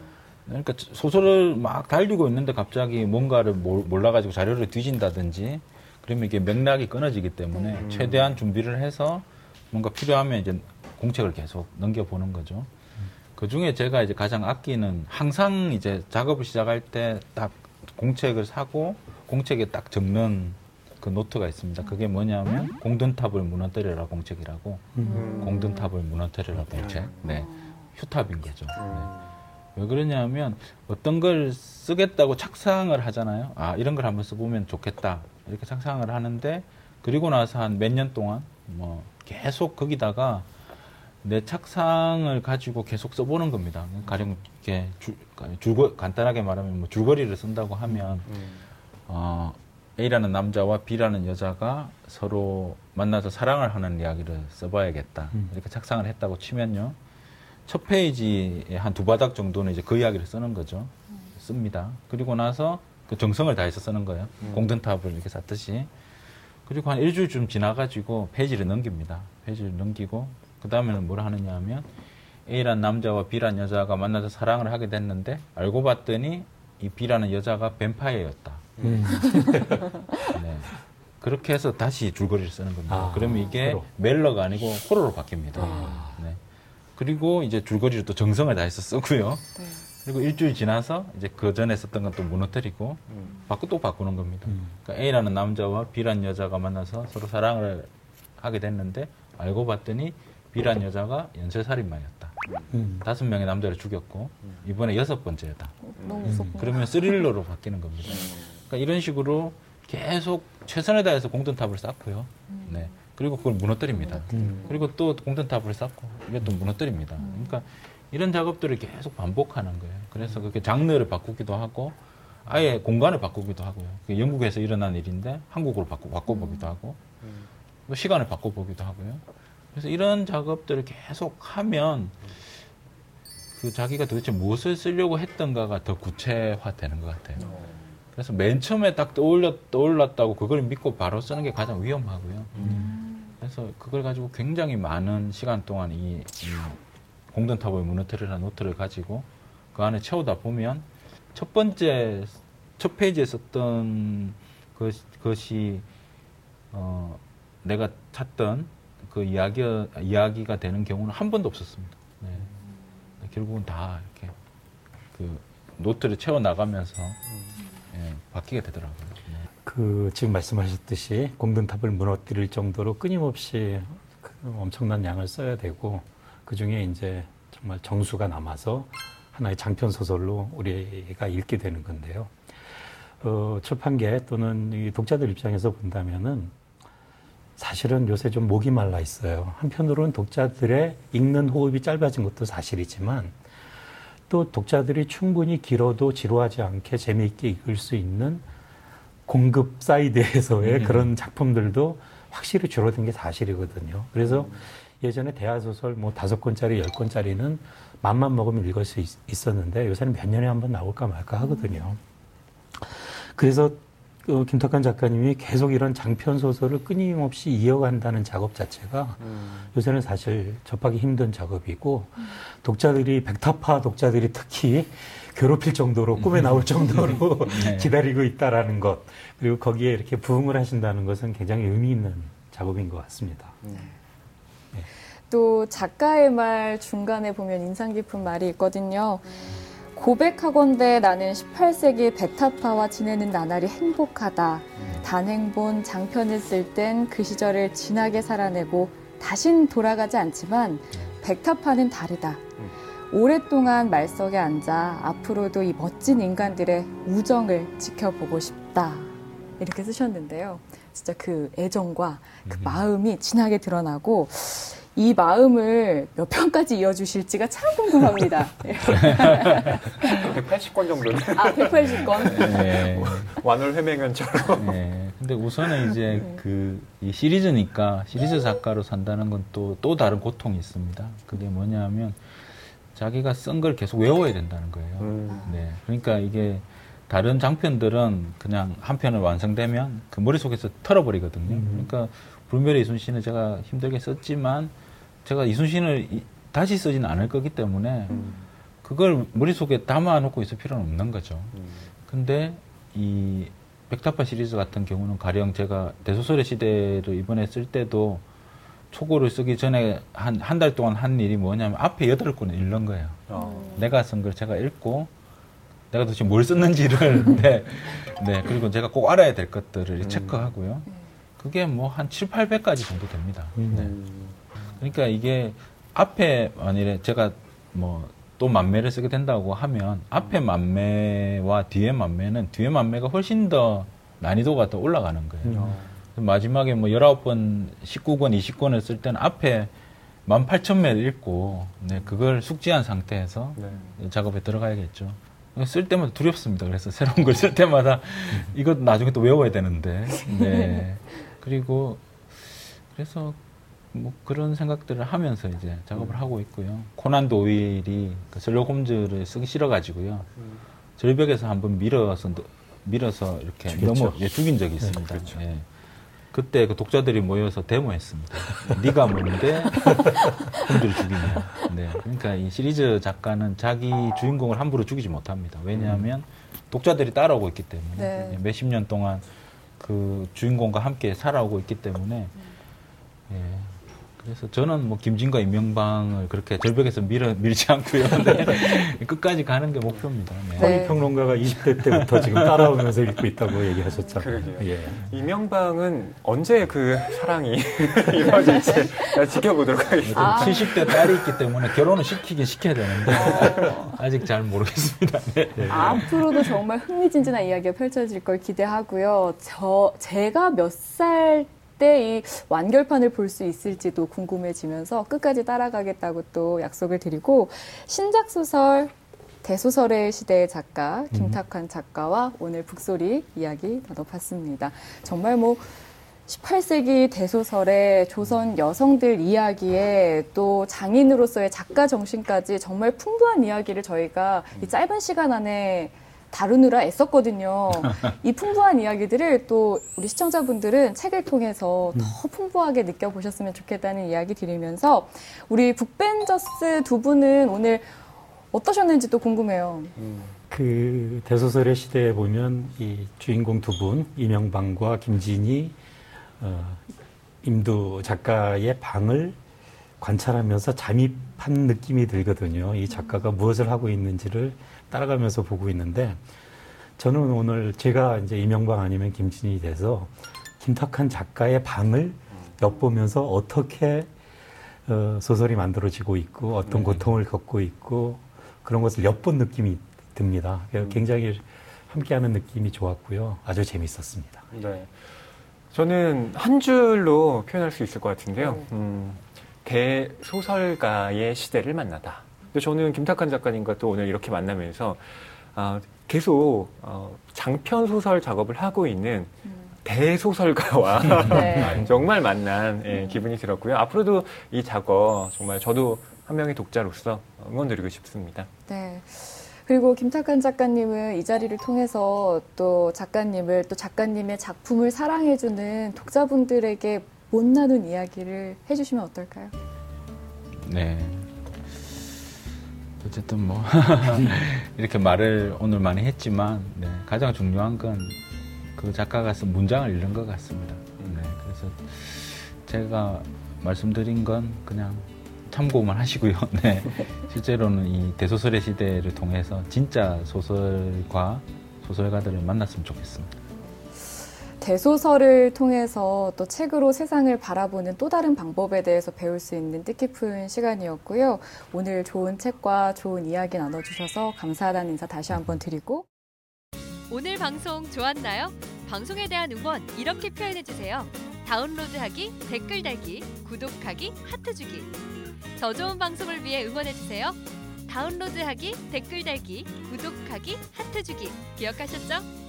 그러니까 소설을 막 달리고 있는데 갑자기 뭔가를 몰- 몰라가지고 자료를 뒤진다든지 그러면 이게 맥락이 끊어지기 때문에 음. 최대한 준비를 해서 뭔가 필요하면 이제 공책을 계속 넘겨보는 거죠. 그 중에 제가 이제 가장 아끼는 항상 이제 작업을 시작할 때 딱 공책을 사고 공책에 딱 적는 그 노트가 있습니다. 그게 뭐냐면 공든탑을 무너뜨려라 공책이라고 음. 공든탑을 무너뜨려라 공책. 네. 휴탑인 거죠. 네. 왜 그러냐면 어떤 걸 쓰겠다고 착상을 하잖아요. 아, 이런 걸 한번 써보면 좋겠다. 이렇게 착상을 하는데 그리고 나서 한 몇 년 동안 뭐 계속 거기다가 내 착상을 가지고 계속 써보는 겁니다. 가령 이렇게 줄, 줄거, 간단하게 말하면 뭐 줄거리를 쓴다고 하면 어, A라는 남자와 B라는 여자가 서로 만나서 사랑을 하는 이야기를 써봐야겠다. 이렇게 착상을 했다고 치면요. 첫 페이지에 한 두 바닥 정도는 이제 그 이야기를 쓰는 거죠. 씁니다. 그리고 나서 그 정성을 다해서 쓰는 거예요. 음. 공든탑을 이렇게 쌓듯이. 그리고 한 일주일쯤 지나가지고 페이지를 넘깁니다. 페이지를 넘기고, 그 다음에는 뭘 하느냐 하면, A란 남자와 B란 여자가 만나서 사랑을 하게 됐는데, 알고 봤더니 이 B라는 여자가 뱀파이어였다. 음. 네. 그렇게 해서 다시 줄거리를 쓰는 겁니다. 아, 그러면 이게 호러. 멜러가 아니고 호러로 바뀝니다. 아. 네. 그리고 이제 줄거리를 또 정성을 다해서 쓰고요. 네. 그리고 일주일 지나서 이제 그 전에 썼던 건 또 무너뜨리고 바꾸 또 바꾸는 겁니다. 그러니까 A라는 남자와 B라는 여자가 만나서 서로 사랑을 하게 됐는데 알고 봤더니 B라는 여자가 연쇄살인마였다. 음. 다섯 명의 남자를 죽였고 이번에 여섯 번째다. 너무 무섭고. 그러면 스릴러로 바뀌는 겁니다. 그러니까 이런 식으로 계속 최선을 다해서 공든탑을 쌓고요. 네. 그리고 그걸 무너뜨립니다. 그리고 또 공든탑을 쌓고 이게 또 무너뜨립니다. 그러니까 이런 작업들을 계속 반복하는 거예요. 그래서 그렇게 장르를 바꾸기도 하고 아예 공간을 바꾸기도 하고요. 그게 영국에서 일어난 일인데 한국으로 바꾸, 바꿔보기도 하고 또 시간을 바꿔보기도 하고요. 그래서 이런 작업들을 계속 하면 그 자기가 도대체 무엇을 쓰려고 했던가가 더 구체화되는 것 같아요. 그래서 맨 처음에 딱 떠올렸, 떠올랐다고 그걸 믿고 바로 쓰는 게 가장 위험하고요. 그래서 그걸 가지고 굉장히 많은 시간 동안 이, 이 공든탑을 무너뜨리라는 노트를 가지고 그 안에 채우다 보면 첫 번째, 첫 페이지에 썼던 것, 것이, 어, 내가 찾던 그 이야기, 이야기가 되는 경우는 한 번도 없었습니다. 네. 결국은 다 이렇게 그 노트를 채워 나가면서 예, 바뀌게 되더라고요. 네. 그 지금 말씀하셨듯이 공든탑을 무너뜨릴 정도로 끊임없이 그 엄청난 양을 써야 되고 그 중에 이제 정말 정수가 남아서 하나의 장편 소설로 우리가 읽게 되는 건데요. 어, 출판계 또는 이 독자들 입장에서 본다면은 사실은 요새 좀 목이 말라 있어요. 한편으로는 독자들의 읽는 호흡이 짧아진 것도 사실이지만 또 독자들이 충분히 길어도 지루하지 않게 재미있게 읽을 수 있는 공급 사이드에서의 음. 그런 작품들도 확실히 줄어든 게 사실이거든요. 그래서 예전에 대하소설 뭐 다섯 권짜리, 열 권짜리는 맘만 먹으면 읽을 수 있, 있었는데 요새는 몇 년에 한 번 나올까 말까 하거든요. 그래서 그 김탁한 작가님이 계속 이런 장편 소설을 끊임없이 이어간다는 작업 자체가 요새는 사실 접하기 힘든 작업이고 독자들이 백타파 독자들이 특히 괴롭힐 정도로 꿈에 나올 정도로 네. 기다리고 있다라는 것 그리고 거기에 이렇게 부응을 하신다는 것은 굉장히 의미 있는 작업인 것 같습니다. 또 작가의 말 중간에 보면 인상 깊은 말이 있거든요. 고백하건대 나는 18세기 베타파와 지내는 나날이 행복하다. 단행본 장편을 쓸 땐 그 시절을 진하게 살아내고 다신 돌아가지 않지만 백타파는 다르다. 오랫동안 말석에 앉아 앞으로도 이 멋진 인간들의 우정을 지켜보고 싶다. 이렇게 쓰셨는데요. 진짜 그 애정과 그 마음이 진하게 드러나고 이 마음을 몇 편까지 이어주실지가 참 궁금합니다. 180권 정도는 아, 180권? 네. 완월 회맹연처럼. 네. 근데 우선은 이제 그 이 시리즈니까 시리즈 작가로 산다는 건 또또 다른 고통이 있습니다. 그게 뭐냐면 자기가 쓴 걸 계속 외워야 된다는 거예요. 네. 그러니까 이게 다른 장편들은 그냥 한 편을 완성되면 그 머릿속에서 털어버리거든요. 그러니까 불멸의 이순신은 제가 힘들게 썼지만 제가 이순신을 이- 다시 쓰지는 않을 거기 때문에 그걸 머릿속에 담아놓고 있을 필요는 없는 거죠. 근데 이 백타파 시리즈 같은 경우는 가령 제가 대소설의 시대를 이번에 쓸 때도 초고를 쓰기 전에 한 한 달 동안 한 일이 뭐냐면 앞에 여덟 권을 읽는 거예요. 내가 쓴 걸 제가 읽고 내가 도대체 뭘 썼는지를 네, 네 그리고 제가 꼭 알아야 될 것들을 체크하고요. 그게 뭐한 7, 800까지 정도 됩니다. 네. 그러니까 이게 앞에 만일에 제가 뭐 또 만매를 쓰게 된다고 하면 앞에 만매와 뒤에 만매는 뒤에 만매가 훨씬 더 난이도가 더 올라가는 거예요. 마지막에 뭐 19번, 19권, 20권을 쓸 때는 앞에 18,000매를 읽고, 네, 그걸 숙지한 상태에서 작업에 들어가야겠죠. 쓸 때마다 두렵습니다. 그래서 새로운 걸 쓸 때마다 이거 나중에 또 외워야 되는데, 네. 그리고 그래서 뭐 그런 생각들을 하면서 이제 작업을 하고 있고요. 코난 도일이 그 셜록 홈즈를 쓰기 싫어가지고요. 절벽에서 한번 밀어서 밀어서 이렇게. 넘어 예, 죽인 적이 있습니다. 네, 그렇죠. 예. 그때 그 독자들이 모여서 데모했습니다. 네가 뭔데 홈즈를 죽이냐. 네. 그러니까 이 시리즈 작가는 자기 주인공을 함부로 죽이지 못합니다. 왜냐하면 독자들이 따라오고 있기 때문에 네. 예, 몇십 년 동안 그 주인공과 함께 살아오고 있기 때문에 예. 그래서 저는 뭐 김진과 임명방을 그렇게 절벽에서 밀어, 밀지 않고요. 네. 끝까지 가는 게 목표입니다. 네. 허위 평론가가 20대 때부터 지금 따라오면서 읽고 있다고 얘기하셨잖아요. 그러게요. 예. 이명방은 언제 그 사랑이 이루어질지 지켜보도록 하겠습니다. 70대 딸이 있기 때문에 결혼을 시키긴 시켜야 되는데 아직 잘 모르겠습니다. 네. 앞으로도 정말 흥미진진한 이야기가 펼쳐질 걸 기대하고요. 저 제가 몇살 때 이 완결판을 볼 수 있을지도 궁금해지면서 끝까지 따라가겠다고 또 약속을 드리고 신작 소설 대소설의 시대의 작가 김탁환 작가와 오늘 북소리 이야기 나눠봤습니다. 정말 뭐 18세기 대소설의 조선 여성들 이야기에 또 장인으로서의 작가 정신까지 정말 풍부한 이야기를 저희가 이 짧은 시간 안에 다루느라 애썼거든요. 이 풍부한 이야기들을 또 우리 시청자분들은 책을 통해서 더 풍부하게 느껴보셨으면 좋겠다는 이야기 드리면서 우리 북벤저스 두 분은 오늘 어떠셨는지 또 궁금해요. 그 대소설의 시대에 보면 이 주인공 두 분, 이명방과 김진이 어, 임두 작가의 방을 관찰하면서 잠입한 느낌이 들거든요. 이 작가가 무엇을 하고 있는지를 따라가면서 보고 있는데 저는 오늘 제가 이제 이명방 아니면 김진이 돼서 김탁한 작가의 방을 엿보면서 어떻게 어, 소설이 만들어지고 있고 어떤 고통을 겪고 있고 그런 것을 엿본 느낌이 듭니다. 그래서 굉장히 함께하는 느낌이 좋았고요. 아주 재밌었습니다. 네. 저는 한 줄로 표현할 수 있을 것 같은데요. 음, 대소설가의 시대를 만나다. 근데 저는 김탁한 작가님과 또 오늘 이렇게 만나면서 아, 계속 어, 장편 소설 작업을 하고 있는 대소설가와 네. 정말 만난 예, 기분이 들었고요. 앞으로도 이 작업 정말 저도 한 명의 독자로서 응원드리고 싶습니다. 네. 그리고 김탁한 작가님은 이 자리를 통해서 또 작가님을 또 작가님의 작품을 사랑해주는 독자분들에게 못 나눈 이야기를 해주시면 어떨까요? 네. 어쨌든 뭐 이렇게 말을 오늘 많이 했지만 네, 가장 중요한 건 그 작가가 쓴 문장을 읽는 것 같습니다. 네, 그래서 제가 말씀드린 건 그냥 참고만 하시고요. 네, 실제로는 이 대소설의 시대를 통해서 진짜 소설과 소설가들을 만났으면 좋겠습니다. 대소설을 통해서 또 책으로 세상을 바라보는 또 다른 방법에 대해서 배울 수 있는 뜻깊은 시간이었고요. 오늘 좋은 책과 좋은 이야기 나눠주셔서 감사하다는 인사 다시 한번 드리고 오늘 방송 좋았나요? 방송에 대한 응원 이렇게 표현해 주세요. 다운로드하기, 댓글 달기, 구독하기, 하트 주기. 더 좋은 방송을 위해 응원해 주세요. 다운로드하기, 댓글 달기, 구독하기, 하트 주기. 기억하셨죠?